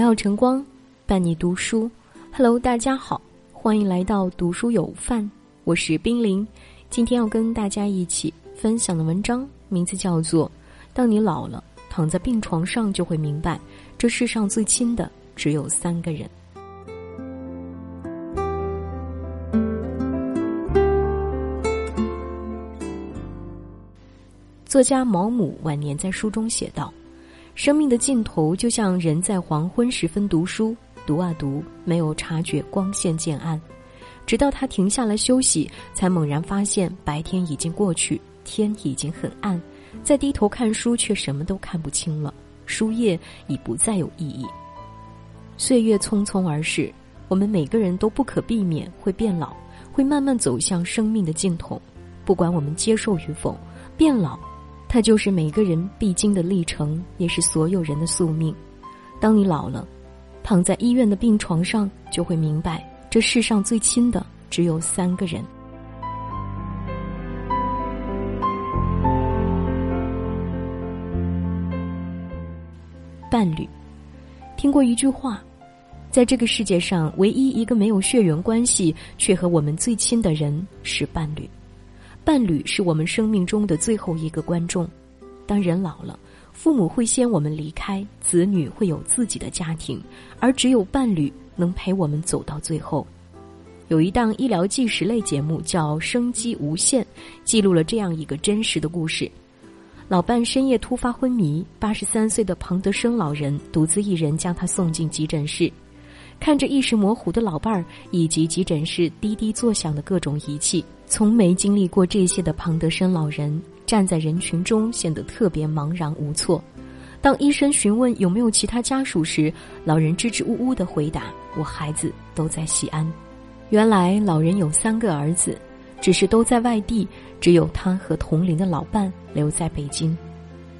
美好晨光伴你读书，Hello，大家好，欢迎来到读书有范，我是冰凌。今天要跟大家一起分享的文章名字叫做《当你老了，躺在病床上就会明白，这世上最亲的只有三个人》。作家毛姆晚年在书中写道。生命的尽头，就像人在黄昏时分读书，读啊读，没有察觉光线渐暗，直到他停下来休息，才猛然发现白天已经过去，天已经很暗，再低头看书，却什么都看不清了，书页已不再有意义。岁月匆匆而逝，我们每个人都不可避免会变老，会慢慢走向生命的尽头，不管我们接受与否，变老。它就是每个人必经的历程，也是所有人的宿命。当你老了，躺在医院的病床上，就会明白，这世上最亲的只有三个人：伴侣。听过一句话，在这个世界上，唯一一个没有血缘关系却和我们最亲的人是伴侣。伴侣是我们生命中的最后一个观众。当人老了，父母会先我们离开，子女会有自己的家庭，而只有伴侣能陪我们走到最后。有一档医疗纪实类节目叫《生机无限》，记录了这样一个真实的故事：老伴深夜突发昏迷，八十三岁的庞德生老人独自一人将他送进急诊室。看着意识模糊的老伴儿以及急诊室滴滴作响的各种仪器，从没经历过这些的庞德生老人站在人群中显得特别茫然无措。当医生询问有没有其他家属时，老人支支吾吾的回答：“我孩子都在西安。”原来老人有三个儿子，只是都在外地，只有他和同龄的老伴留在北京。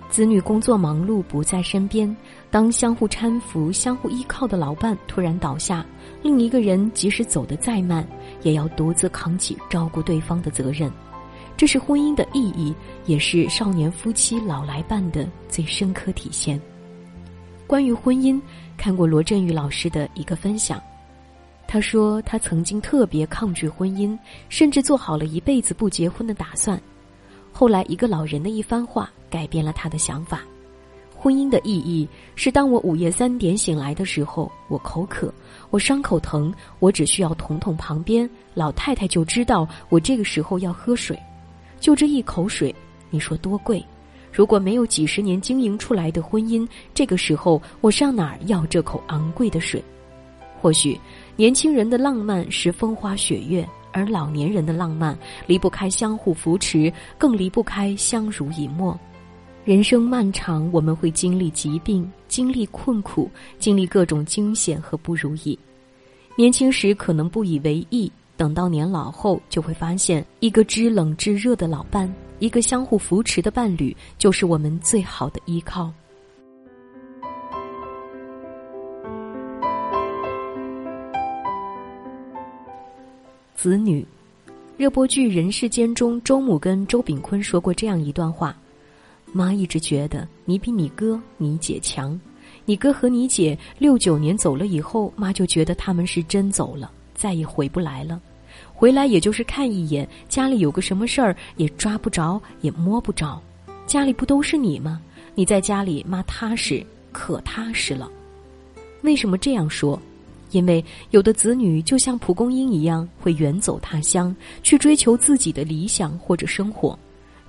子女工作忙碌不在身边，当相互搀扶、相互依靠的老伴突然倒下，另一个人即使走得再慢，也要独自扛起照顾对方的责任。这是婚姻的意义，也是少年夫妻老来伴的最深刻体现。关于婚姻，看过罗振宇老师的一个分享，他说他曾经特别抗拒婚姻，甚至做好了一辈子不结婚的打算。后来，一个老人的一番话改变了他的想法。婚姻的意义是，当我午夜三点醒来的时候，我口渴，我伤口疼，我只需要捅捅旁边老太太，就知道我这个时候要喝水。就这一口水，你说多贵？如果没有几十年经营出来的婚姻，这个时候我上哪儿要这口昂贵的水？或许，年轻人的浪漫是风花雪月。而老年人的浪漫离不开相互扶持，更离不开相濡以沫。人生漫长，我们会经历疾病，经历困苦，经历各种惊险和不如意。年轻时可能不以为意，等到年老后，就会发现，一个知冷知热的老伴，一个相互扶持的伴侣，就是我们最好的依靠。子女，热播剧《人世间》中，周母跟周秉昆说过这样一段话：“妈一直觉得你比你哥、你姐强。你哥和你姐六九年走了以后，妈就觉得他们是真走了，再也回不来了。回来也就是看一眼，家里有个什么事儿也抓不着，也摸不着。家里不都是你吗？你在家里，妈踏实，可踏实了。为什么这样说？”因为有的子女就像蒲公英一样，会远走他乡，去追求自己的理想或者生活。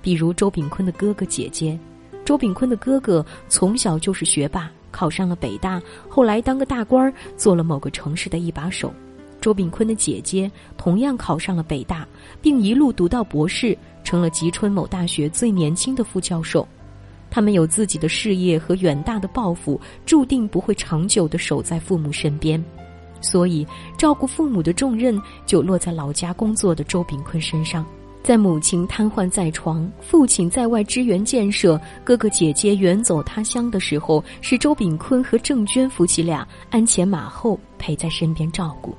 比如周炳坤的哥哥姐姐，周炳坤的哥哥从小就是学霸，考上了北大，后来当个大官儿，做了某个城市的一把手。周炳坤的姐姐同样考上了北大，并一路读到博士，成了吉春某大学最年轻的副教授。他们有自己的事业和远大的抱负，注定不会长久的守在父母身边。所以，照顾父母的重任就落在老家工作的周炳坤身上。在母亲瘫痪在床、父亲在外支援建设、哥哥姐姐远走他乡的时候，是周炳坤和郑娟夫妻俩鞍前马后陪在身边照顾。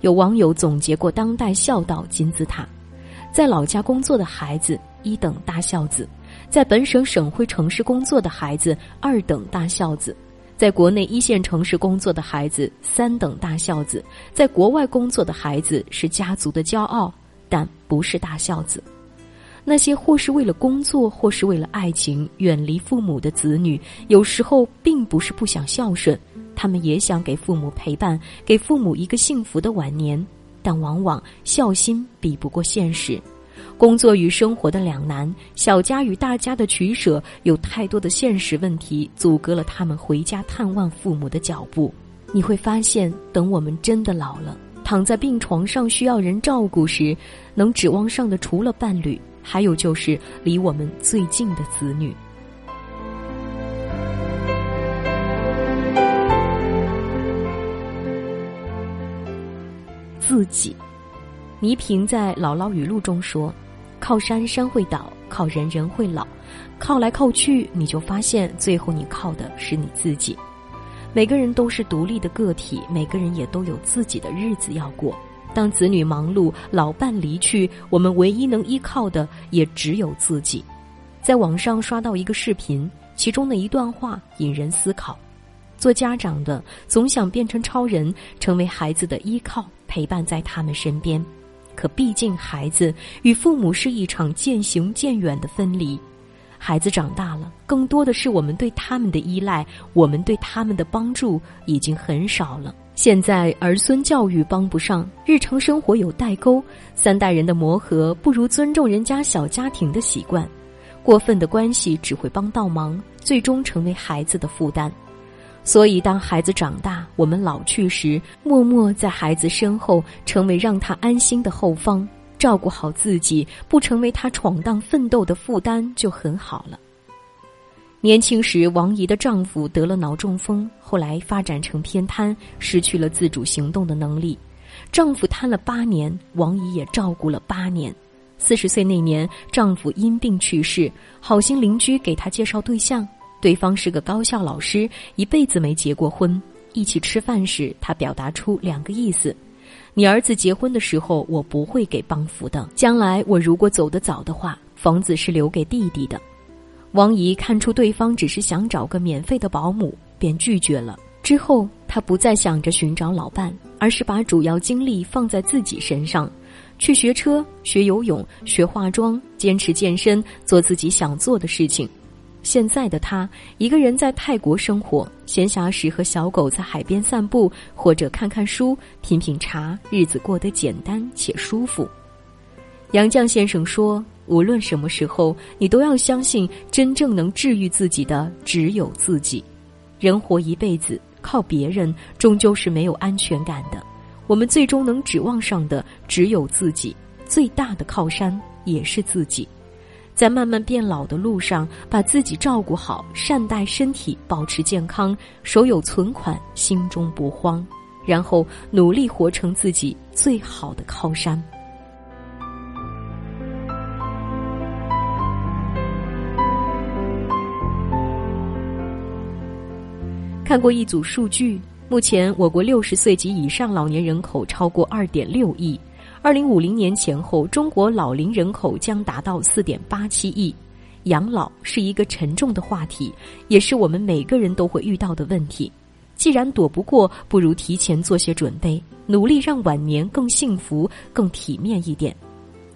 有网友总结过当代孝道金字塔：在老家工作的孩子一等大孝子，在本省省会城市工作的孩子二等大孝子。在国内一线城市工作的孩子三等大孝子，在国外工作的孩子是家族的骄傲，但不是大孝子。那些或是为了工作，或是为了爱情远离父母的子女，有时候并不是不想孝顺，他们也想给父母陪伴，给父母一个幸福的晚年，但往往孝心比不过现实。工作与生活的两难，小家与大家的取舍，有太多的现实问题阻隔了他们回家探望父母的脚步。你会发现，等我们真的老了，躺在病床上需要人照顾时，能指望上的除了伴侣，还有就是离我们最近的子女。自己，倪萍在《姥姥语录》中说。靠山山会倒，靠人人会老，靠来靠去，你就发现最后你靠的是你自己。每个人都是独立的个体，每个人也都有自己的日子要过。当子女忙碌，老伴离去，我们唯一能依靠的也只有自己。在网上刷到一个视频，其中的一段话引人思考：做家长的总想变成超人，成为孩子的依靠，陪伴在他们身边。可毕竟，孩子与父母是一场渐行渐远的分离。孩子长大了，更多的是我们对他们的依赖，我们对他们的帮助已经很少了。现在儿孙教育帮不上，日常生活有代沟，三代人的磨合不如尊重人家小家庭的习惯。过分的关系只会帮倒忙，最终成为孩子的负担。所以，当孩子长大，我们老去时，默默在孩子身后，成为让他安心的后方，照顾好自己，不成为他闯荡奋斗的负担，就很好了。年轻时，王姨的丈夫得了脑中风，后来发展成偏瘫，失去了自主行动的能力。丈夫瘫了八年，王姨也照顾了八年。四十岁那年，丈夫因病去世，好心邻居给她介绍对象。对方是个高校老师，一辈子没结过婚。一起吃饭时，他表达出两个意思：你儿子结婚的时候，我不会给帮扶的；将来我如果走得早的话，房子是留给弟弟的。王姨看出对方只是想找个免费的保姆，便拒绝了。之后，她不再想着寻找老伴，而是把主要精力放在自己身上，去学车、学游泳、学化妆，坚持健身，做自己想做的事情。现在的他一个人在泰国生活，闲暇时和小狗在海边散步，或者看看书、品品茶，日子过得简单且舒服。杨绛先生说：“无论什么时候，你都要相信，真正能治愈自己的只有自己。人活一辈子，靠别人终究是没有安全感的。我们最终能指望上的只有自己，最大的靠山也是自己。”在慢慢变老的路上，把自己照顾好，善待身体，保持健康，手有存款，心中不慌，然后努力活成自己最好的靠山。看过一组数据，目前我国六十岁及以上老年人口超过二点六亿。二零五零年前后，中国老龄人口将达到四点八七亿。养老是一个沉重的话题，也是我们每个人都会遇到的问题。既然躲不过，不如提前做些准备，努力让晚年更幸福、更体面一点。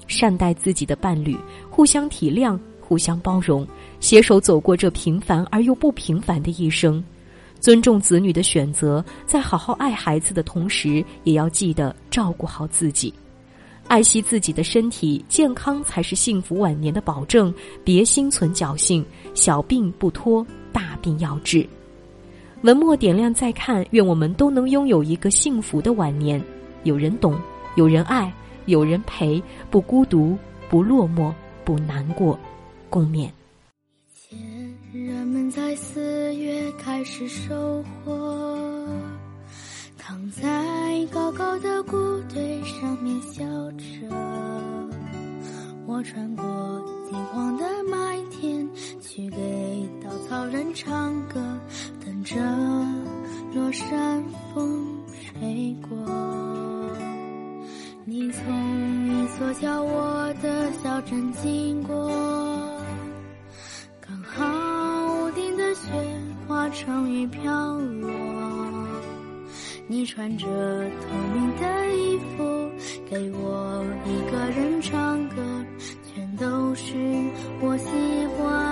善待自己的伴侣，互相体谅、互相包容，携手走过这平凡而又不平凡的一生。尊重子女的选择，在好好爱孩子的同时，也要记得照顾好自己。爱惜自己的身体健康才是幸福晚年的保证，别心存侥幸，小病不拖，大病要治。文末点亮再看，愿我们都能拥有一个幸福的晚年，有人懂，有人爱，有人陪，不孤独，不落寞，不难过，共勉。以前人们在四月开始收获。躺在高高的谷堆上面笑着，我穿过金黄的麦田，去给稻草人唱歌，等着落山风吹过。你从一座叫我的小镇经过，刚好屋顶的雪花。成雨飘落。你穿着透明的衣服，给我一个人唱歌，全都是我喜欢。